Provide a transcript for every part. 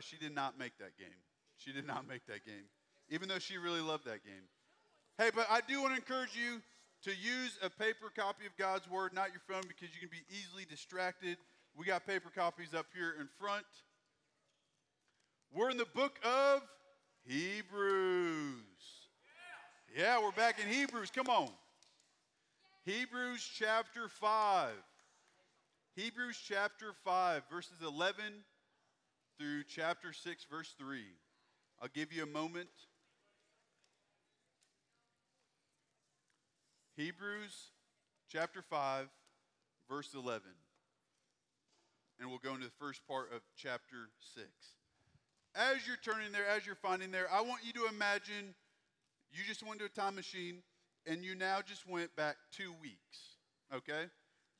Clarify she did not make that game. She did not make that game, even though she really loved that game. Hey, but I do want to encourage you to use a paper copy of God's Word, not your phone, because you can be easily distracted. We got paper copies up here in front. We're in the book of Hebrews. Yeah, we're back in Hebrews. Come on. Hebrews chapter 5. Hebrews chapter 5, verses 11 through chapter 6, verse 3. I'll give you a moment. Hebrews chapter 5, verse 11. And we'll go into the first part of chapter 6. As you're turning there, as you're finding there, I want you to imagine you just went to a time machine and you now just went back two weeks, okay?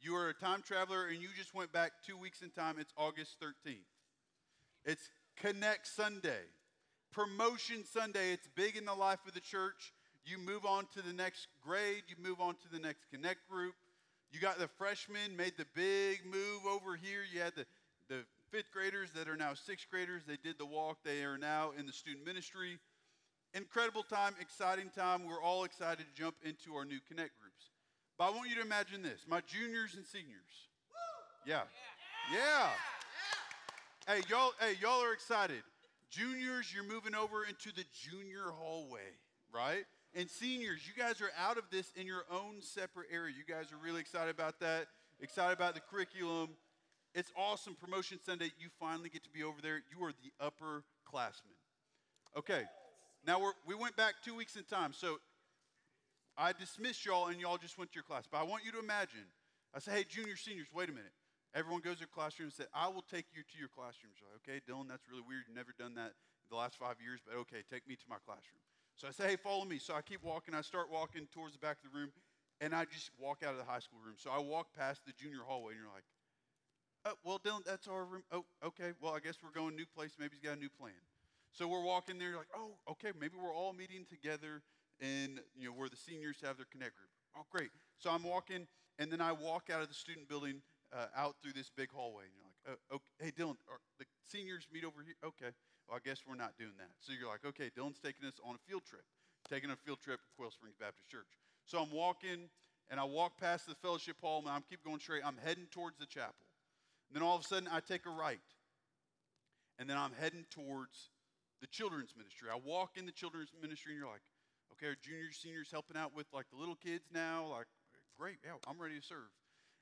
You are a time traveler and you just went back two weeks in time. It's August 13th. It's Connect Sunday, Promotion Sunday. It's big in the life of the church. You move on to the next grade, you move on to the next Connect group. You got the freshmen made the big move over here. You had the, the fifth graders that are now sixth graders. They did the walk, they are now in the student ministry. Incredible time, exciting time. We're all excited to jump into our new Connect groups. But I want you to imagine this my juniors and seniors. Yeah. Yeah. Hey, y'all, hey, y'all are excited. Juniors, you're moving over into the junior hallway, right? And seniors, you guys are out of this in your own separate area. You guys are really excited about that, excited about the curriculum. It's awesome. Promotion Sunday, you finally get to be over there. You are the upperclassmen. Okay, now we went back two weeks in time. So I dismissed y'all and y'all just went to your class. But I want you to imagine I say, hey, juniors, seniors, wait a minute. Everyone goes to their classroom and says, I will take you to your classroom. So, okay, Dylan, that's really weird. You've never done that the last five years, but okay, take me to my classroom. So I say, hey, follow me. So I keep walking. I start walking towards the back of the room, and I just walk out of the high school room. So I walk past the junior hallway, and you're like, oh, well, Dylan, that's our room. Oh, okay. Well, I guess we're going new place. Maybe he's got a new plan. So we're walking there, like, oh, okay, maybe we're all meeting together in, you know, where the seniors have their connect group. Oh, great. So I'm walking, and then I walk out of the student building uh, out through this big hallway, and you're like, oh, okay, hey, Dylan, the seniors meet over here? Okay. Well, I guess we're not doing that. So you're like, okay, Dylan's taking us on a field trip, taking a field trip to Quail Springs Baptist Church. So I'm walking, and I walk past the fellowship hall, and I keep going straight. I'm heading towards the chapel. And then all of a sudden, I take a right, and then I'm heading towards the children's ministry. I walk in the children's ministry, and you're like, okay, are juniors, seniors helping out with like the little kids now? Like, great, yeah, I'm ready to serve.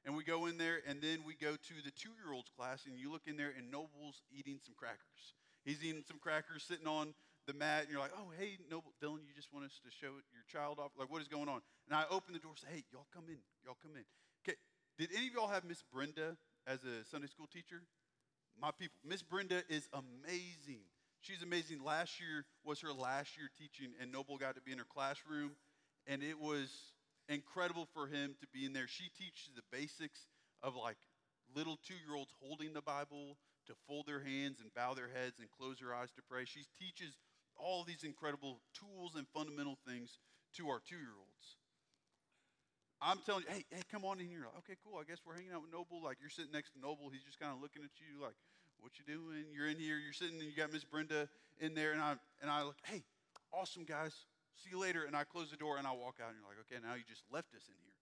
And we go in there, and then we go to the two year olds class, and you look in there, and Noble's eating some crackers. He's eating some crackers sitting on the mat, and you're like, oh, hey, Noble, Dylan, you just want us to show your child off? Like, what is going on? And I open the door and say, hey, y'all come in. Y'all come in. Okay, did any of y'all have Miss Brenda as a Sunday school teacher? My people, Miss Brenda is amazing. She's amazing. Last year was her last year teaching, and Noble got to be in her classroom, and it was incredible for him to be in there. She teaches the basics of like little two year olds holding the Bible, to fold their hands and bow their heads and close their eyes to pray. She teaches all these incredible tools and fundamental things to our two year olds. I'm telling you, hey, hey, come on in here. Like, Okay, cool. I guess we're hanging out with Noble. Like you're sitting next to Noble. He's just kind of looking at you like, what you doing? You're in here. You're sitting. And you got Miss Brenda in there, and I and I look, hey, awesome guys. See you later. And I close the door and I walk out, and you're like, okay, now you just left us in here.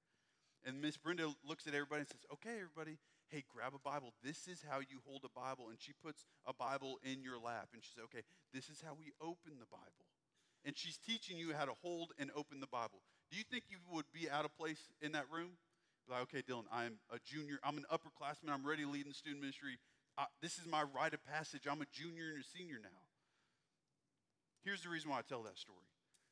And Miss Brenda looks at everybody and says, okay, everybody, hey, grab a Bible. This is how you hold a Bible. And she puts a Bible in your lap. And she says, okay, this is how we open the Bible. And she's teaching you how to hold and open the Bible. Do you think you would be out of place in that room? Like, okay, Dylan, I'm a junior. I'm an upperclassman. I'm ready to lead in student ministry. I, this is my rite of passage. I'm a junior and a senior now. Here's the reason why I tell that story.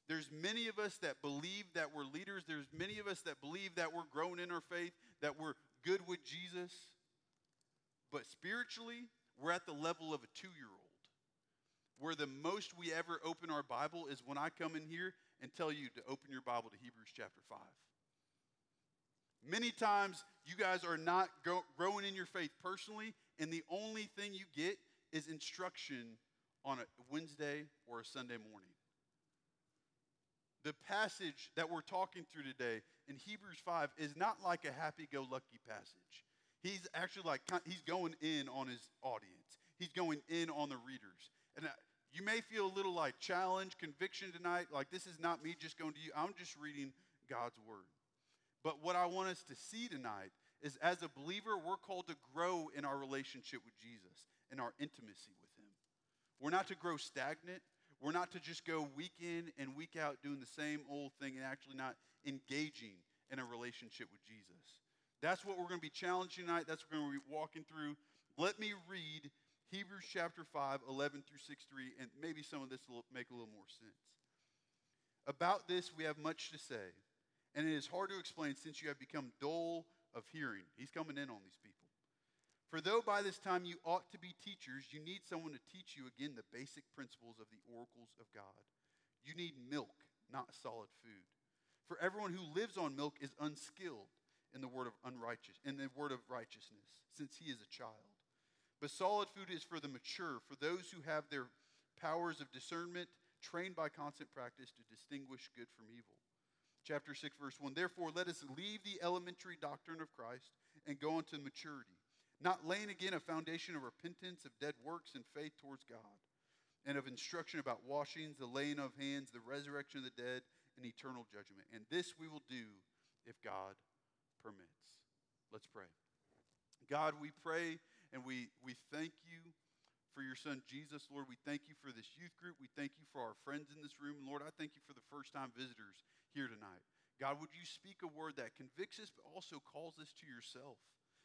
There's many of us that believe that we're leaders. There's many of us that believe that we're growing in our faith, that we're good with Jesus. But spiritually, we're at the level of a two year old. Where the most we ever open our Bible is when I come in here and tell you to open your Bible to Hebrews chapter 5. Many times you guys are not go- growing in your faith personally, and the only thing you get is instruction on a Wednesday or a Sunday morning. The passage that we're talking through today in Hebrews 5 is not like a happy go lucky passage. He's actually like, he's going in on his audience. He's going in on the readers. And uh, you may feel a little like challenge, conviction tonight, like this is not me just going to you. I'm just reading God's word. But what I want us to see tonight is as a believer, we're called to grow in our relationship with Jesus and our intimacy with Him. We're not to grow stagnant. We're not to just go week in and week out doing the same old thing and actually not engaging in a relationship with Jesus. That's what we're going to be challenging tonight. That's what we're going to be walking through. Let me read Hebrews chapter 5, 11 through 6 3, and maybe some of this will make a little more sense. About this, we have much to say, and it is hard to explain since you have become dull of hearing. He's coming in on these people. For though by this time you ought to be teachers, you need someone to teach you again the basic principles of the oracles of God. You need milk, not solid food. For everyone who lives on milk is unskilled in the word of unrighteous in the word of righteousness, since he is a child. But solid food is for the mature, for those who have their powers of discernment trained by constant practice to distinguish good from evil. Chapter 6, verse 1 Therefore, let us leave the elementary doctrine of Christ and go on to maturity, not laying again a foundation of repentance, of dead works, and faith towards God, and of instruction about washings, the laying of hands, the resurrection of the dead, and eternal judgment. And this we will do if God permits. Let's pray. God, we pray and we, we thank you for your son Jesus, Lord. We thank you for this youth group. We thank you for our friends in this room. Lord, I thank you for the first time visitors here tonight. God, would you speak a word that convicts us but also calls us to yourself?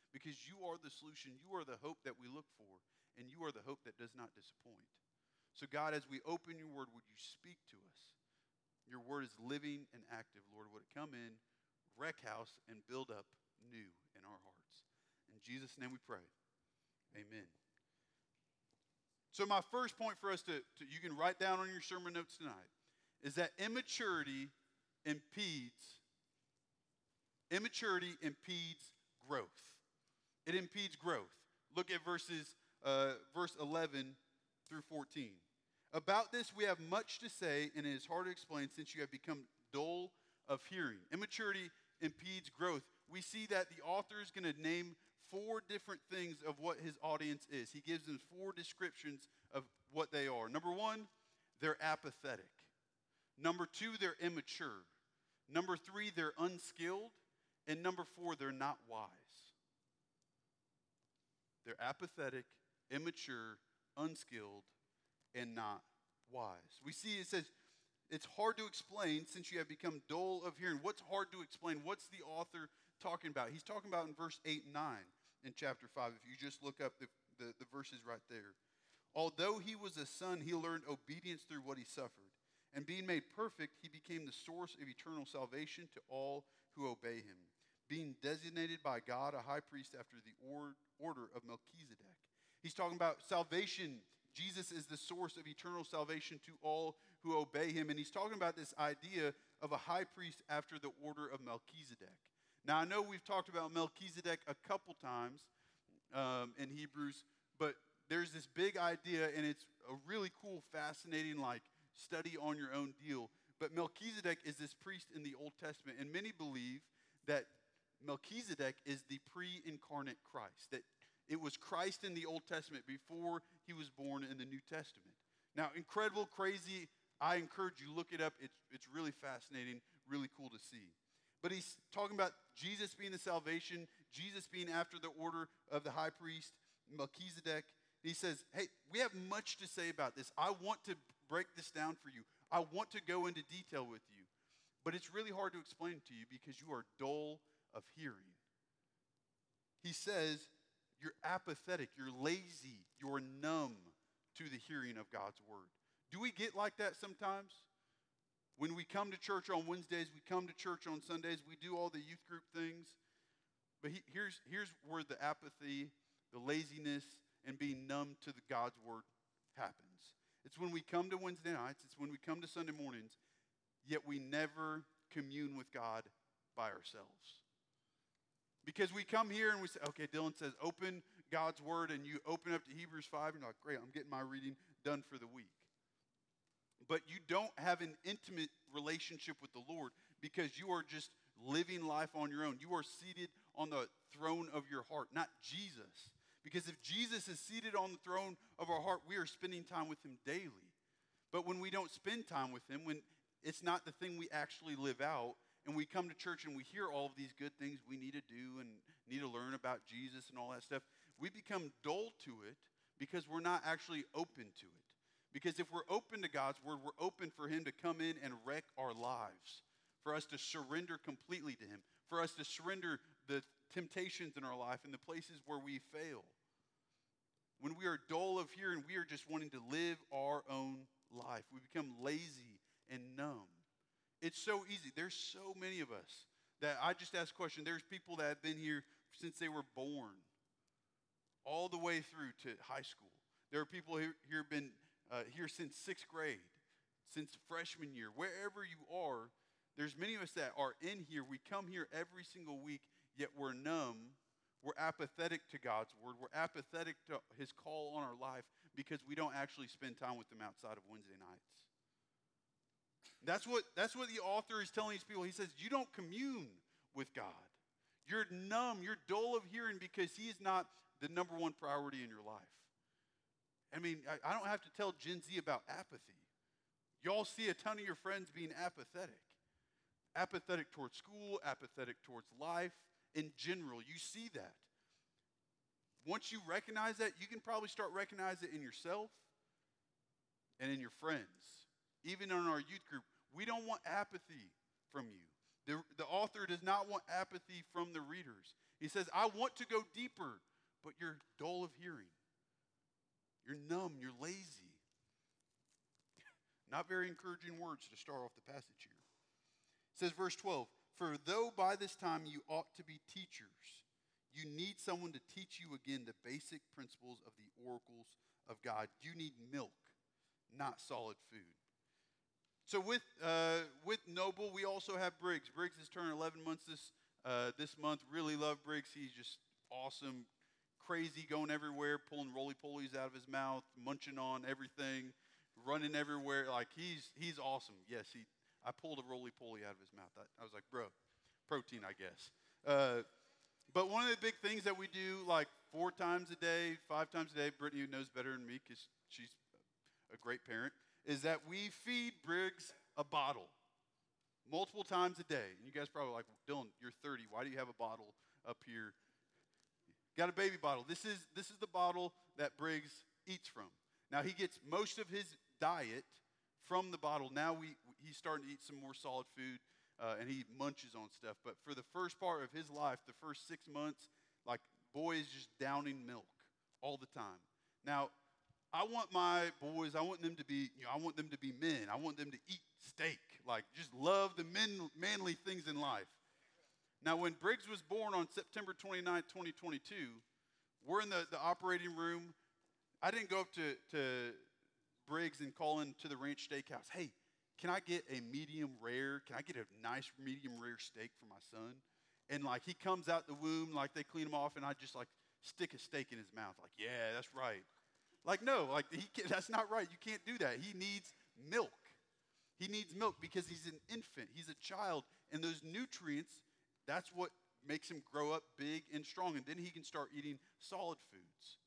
Because you are the solution. You are the hope that we look for, and you are the hope that does not disappoint. So, God, as we open your word, would you speak to us? Your word is living and active, Lord. Would it come in, wreck house, and build up new in our hearts? In Jesus' name we pray. Amen. So, my first point for us to, to, you can write down on your sermon notes tonight, is that immaturity impedes, immaturity impedes growth. It impedes growth. Look at verses, uh, verse 11 through 14. About this, we have much to say, and it is hard to explain since you have become dull of hearing. Immaturity impedes growth. We see that the author is going to name four different things of what his audience is. He gives them four descriptions of what they are. Number one, they're apathetic. Number two, they're immature. Number three, they're unskilled. And number four, they're not wise. They're apathetic, immature, unskilled, and not wise. We see it says, it's hard to explain since you have become dull of hearing. What's hard to explain? What's the author talking about? He's talking about in verse 8 and 9 in chapter 5, if you just look up the, the, the verses right there. Although he was a son, he learned obedience through what he suffered. And being made perfect, he became the source of eternal salvation to all who obey him, being designated by God a high priest after the or, order of Melchizedek. He's talking about salvation. Jesus is the source of eternal salvation to all who obey him. And he's talking about this idea of a high priest after the order of Melchizedek. Now, I know we've talked about Melchizedek a couple times um, in Hebrews, but there's this big idea, and it's a really cool, fascinating, like, study on your own deal. But Melchizedek is this priest in the Old Testament, and many believe that Melchizedek is the pre incarnate Christ, that it was Christ in the Old Testament before he was born in the New Testament. Now, incredible, crazy, I encourage you, look it up. It's, it's really fascinating, really cool to see. But he's talking about Jesus being the salvation, Jesus being after the order of the high priest, Melchizedek. He says, Hey, we have much to say about this. I want to break this down for you. I want to go into detail with you. But it's really hard to explain to you because you are dull of hearing. He says, You're apathetic, you're lazy, you're numb to the hearing of God's word. Do we get like that sometimes? When we come to church on Wednesdays, we come to church on Sundays, we do all the youth group things. But he, here's, here's where the apathy, the laziness, and being numb to the God's word happens. It's when we come to Wednesday nights, it's when we come to Sunday mornings, yet we never commune with God by ourselves. Because we come here and we say, okay, Dylan says, open God's word, and you open up to Hebrews 5, and you're like, great, I'm getting my reading done for the week but you don't have an intimate relationship with the Lord because you are just living life on your own. You are seated on the throne of your heart, not Jesus. Because if Jesus is seated on the throne of our heart, we are spending time with him daily. But when we don't spend time with him, when it's not the thing we actually live out, and we come to church and we hear all of these good things we need to do and need to learn about Jesus and all that stuff, we become dull to it because we're not actually open to it. Because if we're open to God's word, we're open for Him to come in and wreck our lives, for us to surrender completely to Him, for us to surrender the temptations in our life and the places where we fail. When we are dull of hearing, we are just wanting to live our own life. We become lazy and numb. It's so easy. There's so many of us that I just ask a question. There's people that have been here since they were born, all the way through to high school. There are people here, here been uh, here since sixth grade, since freshman year, wherever you are. There's many of us that are in here. We come here every single week, yet we're numb. We're apathetic to God's word. We're apathetic to His call on our life because we don't actually spend time with Him outside of Wednesday nights. That's what, that's what the author is telling these people. He says, You don't commune with God. You're numb, you're dull of hearing because He is not the number one priority in your life. I mean, I, I don't have to tell Gen Z about apathy. Y'all see a ton of your friends being apathetic. Apathetic towards school, apathetic towards life in general. You see that. Once you recognize that, you can probably start recognizing it in yourself and in your friends even in our youth group, we don't want apathy from you. The, the author does not want apathy from the readers. He says, I want to go deeper, but you're dull of hearing. You're numb, you're lazy. Not very encouraging words to start off the passage here. It says, verse 12, For though by this time you ought to be teachers, you need someone to teach you again the basic principles of the oracles of God. You need milk, not solid food. So with uh, with Noble, we also have Briggs. Briggs has turned 11 months this uh, this month. Really love Briggs. He's just awesome, crazy, going everywhere, pulling roly polies out of his mouth, munching on everything, running everywhere. Like he's he's awesome. Yes, he. I pulled a roly poly out of his mouth. I, I was like, bro, protein, I guess. Uh, but one of the big things that we do, like four times a day, five times a day, Brittany knows better than me because she's a great parent is that we feed Briggs a bottle multiple times a day. And you guys probably like, Dylan, you're 30. Why do you have a bottle up here? Got a baby bottle. This is, this is the bottle that Briggs eats from. Now, he gets most of his diet from the bottle. Now we, he's starting to eat some more solid food uh, and he munches on stuff. But for the first part of his life, the first six months, like, boy is just downing milk all the time. Now, I want my boys, I want them to be, you know, I want them to be men. I want them to eat steak, like just love the men, manly things in life. Now, when Briggs was born on September 29, 2022, we're in the, the operating room. I didn't go up to, to Briggs and call in to the ranch steakhouse. Hey, can I get a medium rare? Can I get a nice medium rare steak for my son? And like he comes out the womb, like they clean him off, and I just like stick a steak in his mouth. Like, yeah, that's right. Like, no, like he can, that's not right. You can't do that. He needs milk. He needs milk because he's an infant, he's a child, and those nutrients, that's what makes him grow up big and strong, and then he can start eating solid foods.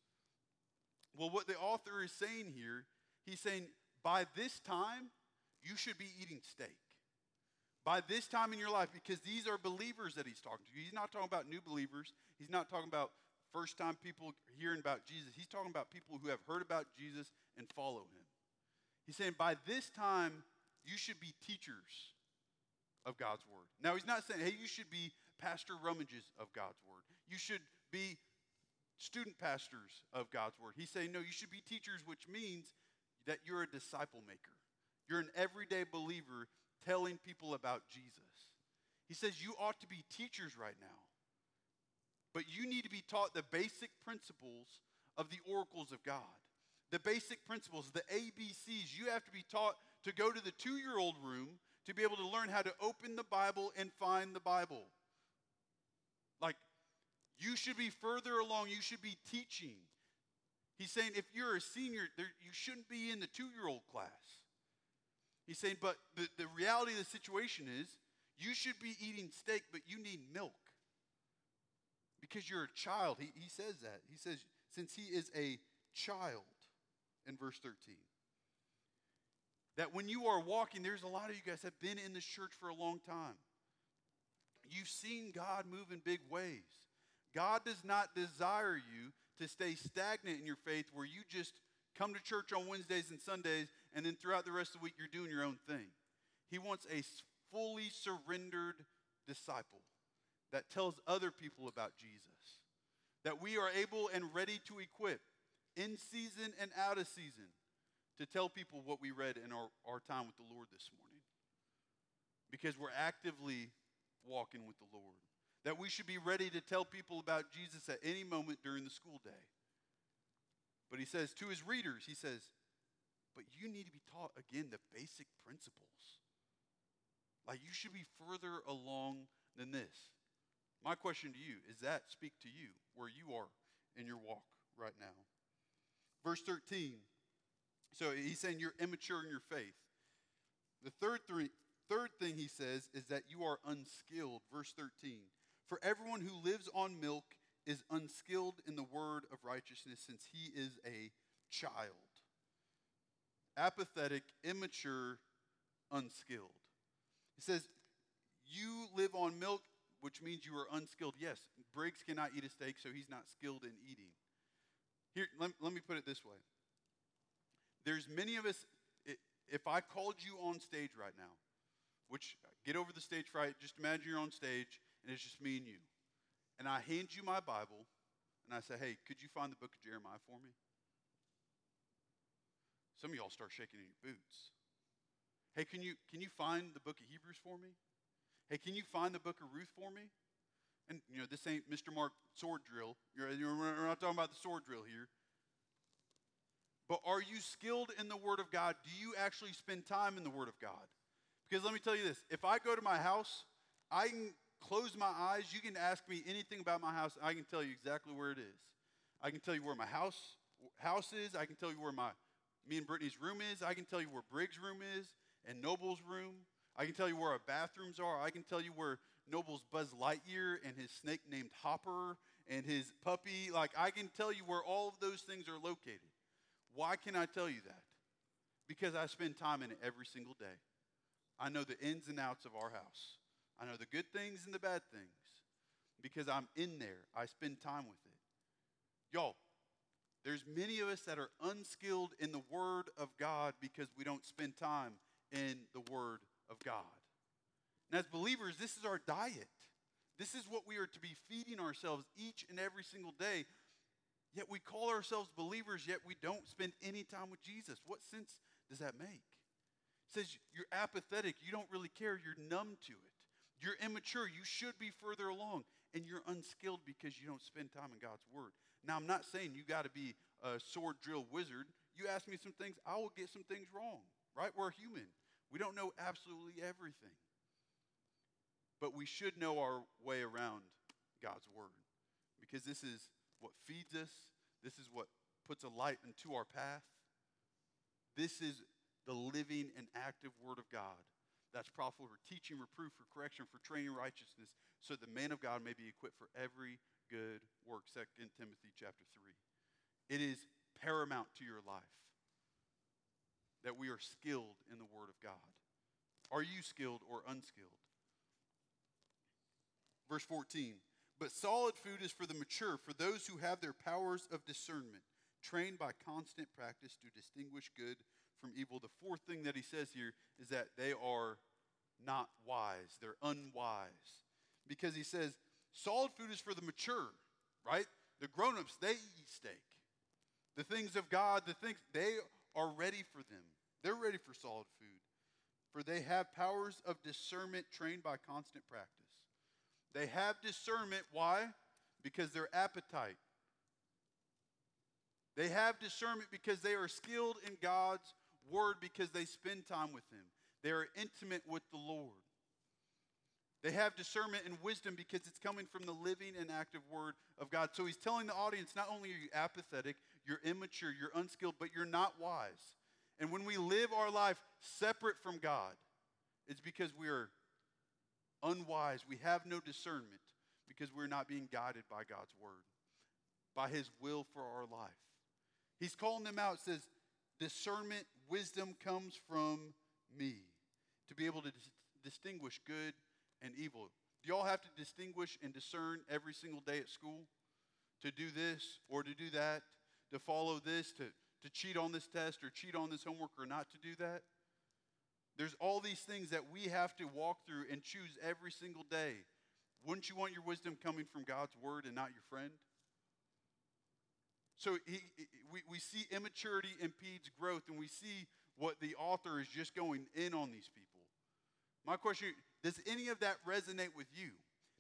Well, what the author is saying here, he's saying by this time, you should be eating steak. By this time in your life, because these are believers that he's talking to. He's not talking about new believers. He's not talking about first time people hearing about Jesus. He's talking about people who have heard about Jesus and follow him. He's saying, by this time, you should be teachers of God's word. Now, he's not saying, hey, you should be pastor rummages of God's word. You should be student pastors of God's word. He's saying, no, you should be teachers, which means that you're a disciple maker. You're an everyday believer telling people about Jesus. He says, you ought to be teachers right now. But you need to be taught the basic principles of the oracles of God. The basic principles, the ABCs. You have to be taught to go to the two year old room to be able to learn how to open the Bible and find the Bible. Like, you should be further along, you should be teaching. He's saying if you're a senior, there, you shouldn't be in the two year old class. He's saying, but the, the reality of the situation is you should be eating steak, but you need milk because you're a child. He, he says that. He says, since he is a child, in verse 13. That when you are walking, there's a lot of you guys have been in this church for a long time. You've seen God move in big ways. God does not desire you to stay stagnant in your faith where you just come to church on Wednesdays and Sundays and then throughout the rest of the week you're doing your own thing. He wants a fully surrendered disciple that tells other people about Jesus. That we are able and ready to equip in season and out of season to tell people what we read in our, our time with the Lord this morning. Because we're actively walking with the Lord. That we should be ready to tell people about Jesus at any moment during the school day. But he says to his readers, he says, but you need to be taught again the basic principles. Like you should be further along than this. My question to you is that speak to you where you are in your walk right now? Verse 13. So he's saying you're immature in your faith. The third, three, third thing he says is that you are unskilled. Verse 13. For everyone who lives on milk is unskilled in the word of righteousness since he is a child. Apathetic, immature, unskilled. He says, You live on milk, which means you are unskilled. Yes, Briggs cannot eat a steak, so he's not skilled in eating. Here, let, let me put it this way. There's many of us, if I called you on stage right now, which get over the stage fright, just imagine you're on stage and it's just me and you. And I hand you my Bible and I say, hey, could you find the book of Jeremiah for me? Some of y'all start shaking in your boots. Hey, can you, can you find the book of Hebrews for me? Hey, can you find the book of Ruth for me? And, you know, this ain't Mr. Mark sword drill. You're, we're not talking about the sword drill here. But are you skilled in the Word of God? Do you actually spend time in the Word of God? Because let me tell you this if I go to my house, I can close my eyes. You can ask me anything about my house, I can tell you exactly where it is. I can tell you where my house, house is. I can tell you where my me and Brittany's room is. I can tell you where Briggs' room is and Noble's room. I can tell you where our bathrooms are. I can tell you where Noble's Buzz Lightyear and his snake named Hopper and his puppy. Like, I can tell you where all of those things are located. Why can I tell you that? Because I spend time in it every single day. I know the ins and outs of our house. I know the good things and the bad things because I'm in there. I spend time with it. Y'all, there's many of us that are unskilled in the Word of God because we don't spend time in the Word of God. And as believers, this is our diet. This is what we are to be feeding ourselves each and every single day. Yet we call ourselves believers, yet we don't spend any time with Jesus. What sense does that make? It says you're apathetic, you don't really care, you're numb to it. You're immature, you should be further along, and you're unskilled because you don't spend time in God's Word. Now, I'm not saying you got to be a sword drill wizard. You ask me some things, I will get some things wrong, right? We're human. We don't know absolutely everything. But we should know our way around God's Word because this is what feeds us, this is what puts a light into our path. This is the living and active Word of God that's profitable for teaching, reproof, for correction, for training righteousness, so the man of God may be equipped for every good work. 2 Timothy chapter 3. It is paramount to your life that we are skilled in the Word of God. Are you skilled or unskilled? Verse 14. But solid food is for the mature, for those who have their powers of discernment, trained by constant practice to distinguish good from evil. The fourth thing that he says here is that they are not wise, they're unwise. Because he says, solid food is for the mature, right? The grown ups, they eat steak. The things of God, the things, they are ready for them. They're ready for solid food. For they have powers of discernment trained by constant practice. They have discernment. Why? Because their appetite. They have discernment because they are skilled in God's word because they spend time with Him. They are intimate with the Lord. They have discernment and wisdom because it's coming from the living and active word of God. So he's telling the audience not only are you apathetic, you're immature, you're unskilled, but you're not wise. And when we live our life separate from God, it's because we are unwise. We have no discernment because we're not being guided by God's word. by his will for our life. He's calling them out, says, discernment, wisdom comes from me to be able to dis- distinguish good and evil. Do y'all have to distinguish and discern every single day at school? To do this or to do that? To follow this? To, to cheat on this test or cheat on this homework or not to do that? There's all these things that we have to walk through and choose every single day. Wouldn't you want your wisdom coming from God's word and not your friend? So he, we, we see immaturity impedes growth, and we see what the author is just going in on these people. My question does any of that resonate with you?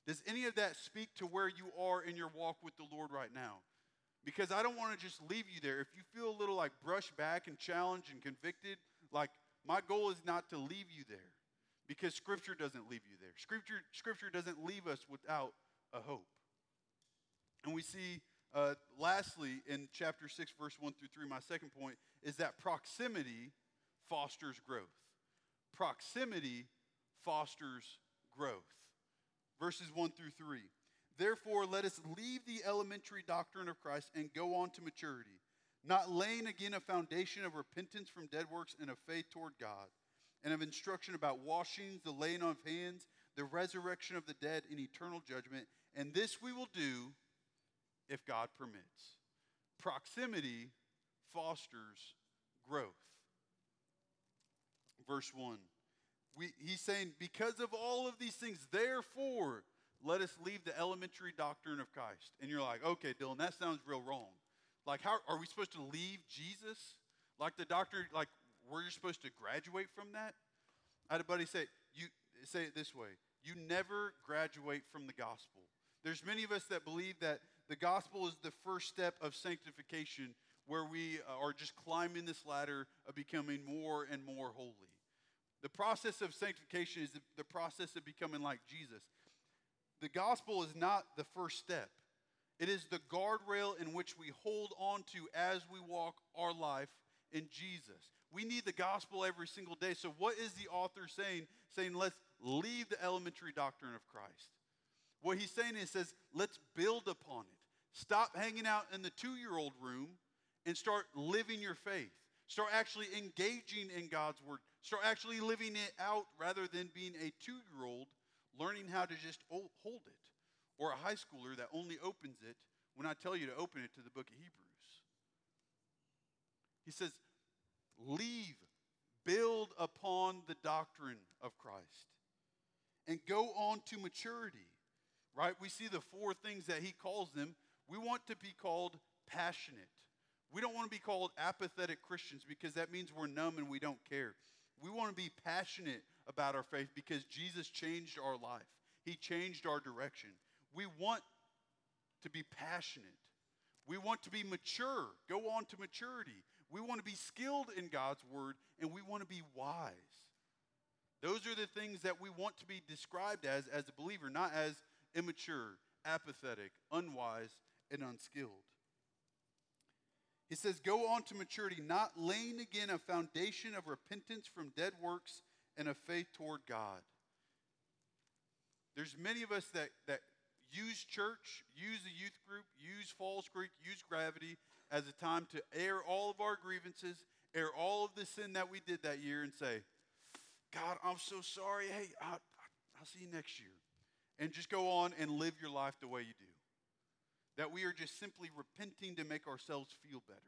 Does any of that speak to where you are in your walk with the Lord right now? Because I don't want to just leave you there. If you feel a little like brushed back and challenged and convicted, like my goal is not to leave you there because Scripture doesn't leave you there. Scripture, scripture doesn't leave us without a hope. And we see, uh, lastly, in chapter 6, verse 1 through 3, my second point is that proximity fosters growth. Proximity fosters growth. Verses 1 through 3. Therefore, let us leave the elementary doctrine of Christ and go on to maturity, not laying again a foundation of repentance from dead works and of faith toward God, and of instruction about washings, the laying on of hands, the resurrection of the dead, and eternal judgment. And this we will do if God permits. Proximity fosters growth. Verse 1 we, he's saying, because of all of these things, therefore, let us leave the elementary doctrine of Christ. And you're like, okay, Dylan, that sounds real wrong. Like, how are we supposed to leave Jesus? Like the doctor, like we're supposed to graduate from that? I had a buddy say, you say it this way: you never graduate from the gospel. There's many of us that believe that the gospel is the first step of sanctification, where we uh, are just climbing this ladder of becoming more and more holy. The process of sanctification is the process of becoming like Jesus. The gospel is not the first step, it is the guardrail in which we hold on to as we walk our life in Jesus. We need the gospel every single day. So, what is the author saying? Saying, let's leave the elementary doctrine of Christ. What he's saying is, says, let's build upon it. Stop hanging out in the two year old room and start living your faith. Start actually engaging in God's word. Start actually living it out rather than being a two year old learning how to just hold it, or a high schooler that only opens it when I tell you to open it to the book of Hebrews. He says, Leave, build upon the doctrine of Christ, and go on to maturity. Right? We see the four things that he calls them. We want to be called passionate. We don't want to be called apathetic Christians because that means we're numb and we don't care. We want to be passionate about our faith because Jesus changed our life, He changed our direction. We want to be passionate. We want to be mature, go on to maturity. We want to be skilled in God's word, and we want to be wise. Those are the things that we want to be described as as a believer, not as immature, apathetic, unwise, and unskilled. He says, Go on to maturity, not laying again a foundation of repentance from dead works and a faith toward God. There's many of us that, that use church, use the youth group, use Falls Creek, use gravity as a time to air all of our grievances, air all of the sin that we did that year, and say, God, I'm so sorry. Hey, I'll, I'll see you next year. And just go on and live your life the way you do that we are just simply repenting to make ourselves feel better.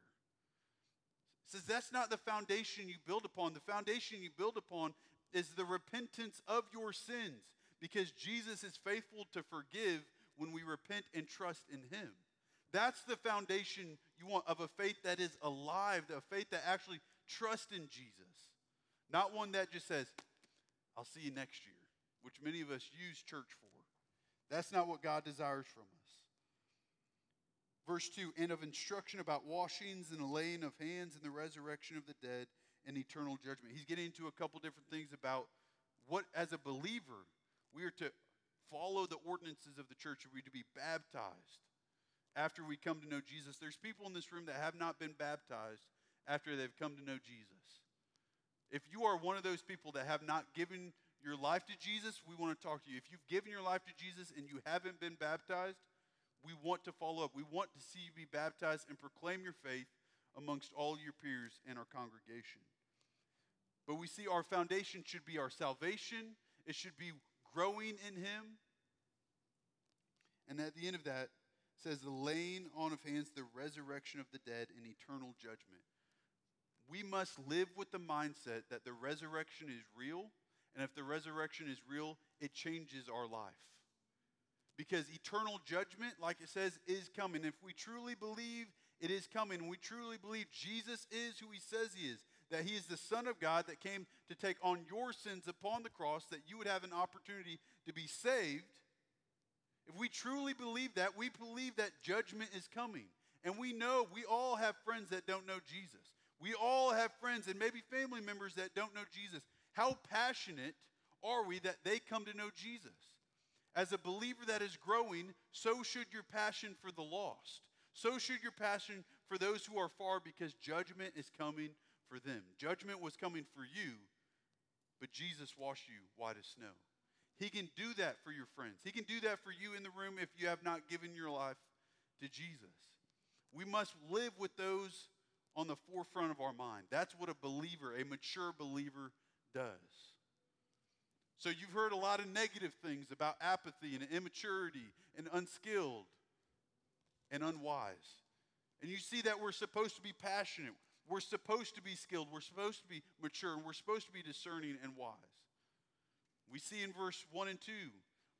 It says that's not the foundation you build upon. The foundation you build upon is the repentance of your sins because Jesus is faithful to forgive when we repent and trust in him. That's the foundation you want of a faith that is alive, a faith that actually trusts in Jesus. Not one that just says, I'll see you next year, which many of us use church for. That's not what God desires from us. Verse 2 and of instruction about washings and the laying of hands and the resurrection of the dead and eternal judgment. He's getting into a couple different things about what, as a believer, we are to follow the ordinances of the church. Are we to be baptized after we come to know Jesus? There's people in this room that have not been baptized after they've come to know Jesus. If you are one of those people that have not given your life to Jesus, we want to talk to you. If you've given your life to Jesus and you haven't been baptized, we want to follow up. We want to see you be baptized and proclaim your faith amongst all your peers in our congregation. But we see our foundation should be our salvation, it should be growing in Him. And at the end of that, says the laying on of hands, the resurrection of the dead, and eternal judgment. We must live with the mindset that the resurrection is real, and if the resurrection is real, it changes our life. Because eternal judgment, like it says, is coming. If we truly believe it is coming, we truly believe Jesus is who he says he is, that he is the Son of God that came to take on your sins upon the cross, that you would have an opportunity to be saved. If we truly believe that, we believe that judgment is coming. And we know we all have friends that don't know Jesus. We all have friends and maybe family members that don't know Jesus. How passionate are we that they come to know Jesus? As a believer that is growing, so should your passion for the lost. So should your passion for those who are far because judgment is coming for them. Judgment was coming for you, but Jesus washed you white as snow. He can do that for your friends. He can do that for you in the room if you have not given your life to Jesus. We must live with those on the forefront of our mind. That's what a believer, a mature believer, does. So you've heard a lot of negative things about apathy and immaturity and unskilled and unwise. And you see that we're supposed to be passionate. We're supposed to be skilled. We're supposed to be mature. And we're supposed to be discerning and wise. We see in verse 1 and 2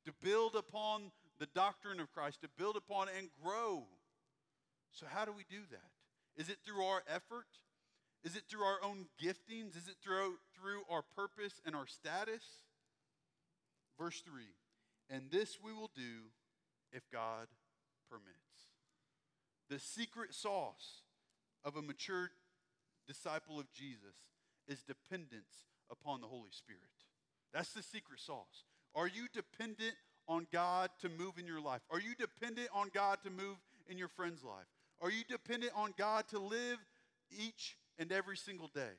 to build upon the doctrine of Christ, to build upon and grow. So, how do we do that? Is it through our effort? Is it through our own giftings? Is it through, through our purpose and our status? Verse 3 And this we will do if God permits. The secret sauce of a mature disciple of Jesus is dependence upon the Holy Spirit. That's the secret sauce. Are you dependent on God to move in your life? Are you dependent on God to move in your friend's life? Are you dependent on God to live each and every single day?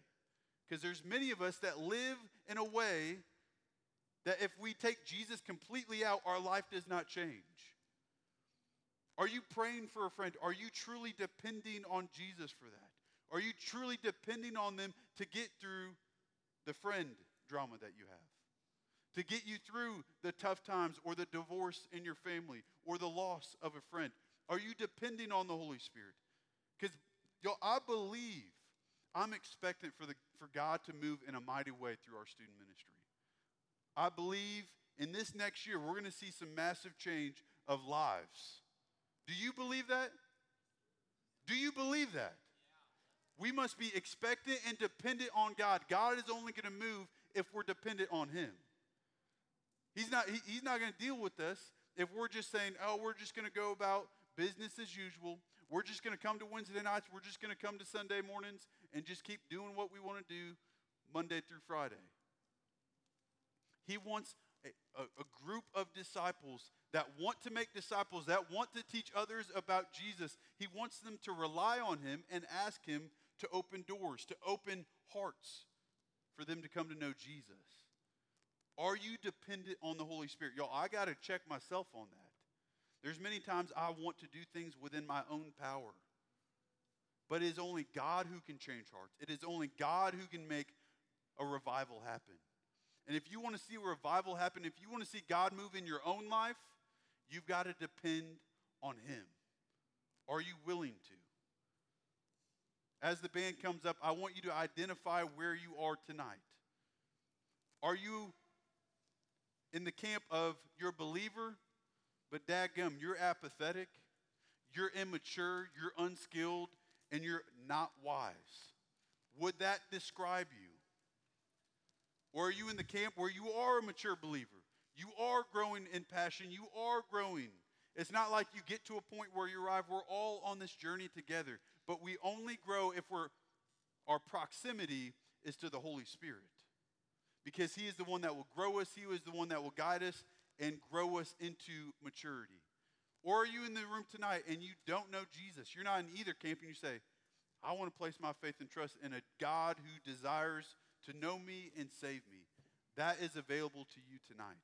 Because there's many of us that live in a way that if we take Jesus completely out, our life does not change. Are you praying for a friend? Are you truly depending on Jesus for that? Are you truly depending on them to get through the friend drama that you have? To get you through the tough times or the divorce in your family or the loss of a friend? Are you depending on the Holy Spirit? Because I believe I'm expectant for, the, for God to move in a mighty way through our student ministry. I believe in this next year, we're going to see some massive change of lives. Do you believe that? Do you believe that? We must be expectant and dependent on God. God is only going to move if we're dependent on Him. He's not, he, he's not going to deal with us if we're just saying, oh, we're just going to go about business as usual. We're just going to come to Wednesday nights. We're just going to come to Sunday mornings and just keep doing what we want to do Monday through Friday. He wants a, a, a, group of disciples that want to make disciples, that want to teach others about Jesus. He wants them to rely on Him and ask Him to open doors, to open hearts for them to come to know Jesus. Are you dependent on the Holy Spirit? Y'all, I got to check myself on that. There's many times I want to do things within my own power. But it is only God who can change hearts. It is only God who can make a revival happen. And if you want to see a revival happen, if you want to see God move in your own life, you've got to depend on Him. Are you willing to? As the band comes up, I want you to identify where you are tonight. Are you in the camp of you're a believer, but dadgum, you're apathetic, you're immature, you're unskilled, and you're not wise? Would that describe you? Or are you in the camp where you are a mature believer? You are growing in passion. You are growing. It's not like you get to a point where you arrive. We're all on this journey together. But we only grow if we're, our proximity is to the Holy Spirit. Because He is the one that will grow us, He is the one that will guide us and grow us into maturity. Or are you in the room tonight and you don't know Jesus? You're not in either camp and you say, I want to place my faith and trust in a God who desires to know me and save me. That is available to you tonight.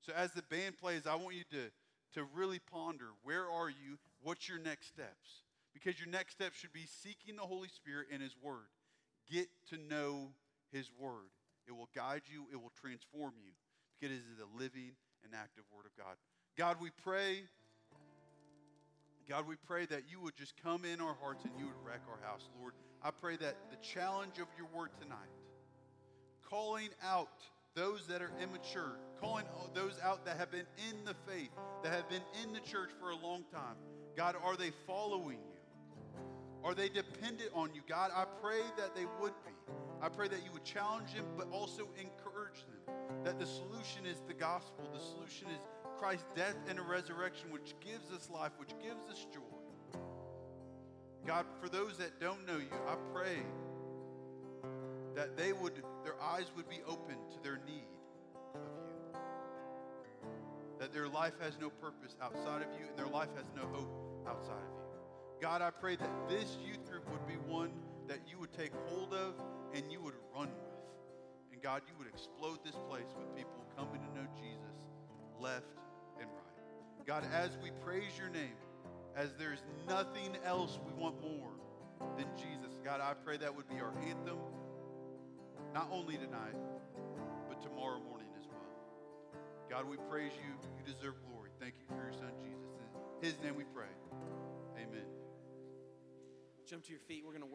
So as the band plays, I want you to to really ponder where are you? What's your next steps? Because your next step should be seeking the Holy Spirit and His Word. Get to know His Word. It will guide you, it will transform you because it is the living and active Word of God. God, we pray. God, we pray that you would just come in our hearts and you would wreck our house, Lord. I pray that the challenge of your word tonight, calling out those that are immature, calling those out that have been in the faith, that have been in the church for a long time. God, are they following you? Are they dependent on you? God, I pray that they would be. I pray that you would challenge them, but also encourage them. That the solution is the gospel. The solution is Christ's death and resurrection, which gives us life, which gives us joy. God, for those that don't know you, I pray that they would, their eyes would be open to their need of you. That their life has no purpose outside of you and their life has no hope outside of you. God, I pray that this youth group would be one that you would take hold of and you would run with. And God, you would explode this place with people coming to know Jesus left and right. God, as we praise your name, as there's nothing else we want more than Jesus, God, I pray that would be our anthem, not only tonight, but tomorrow morning as well. God, we praise you. You deserve glory. Thank you for your son, Jesus. In his name we pray. Jump to your feet. We're going to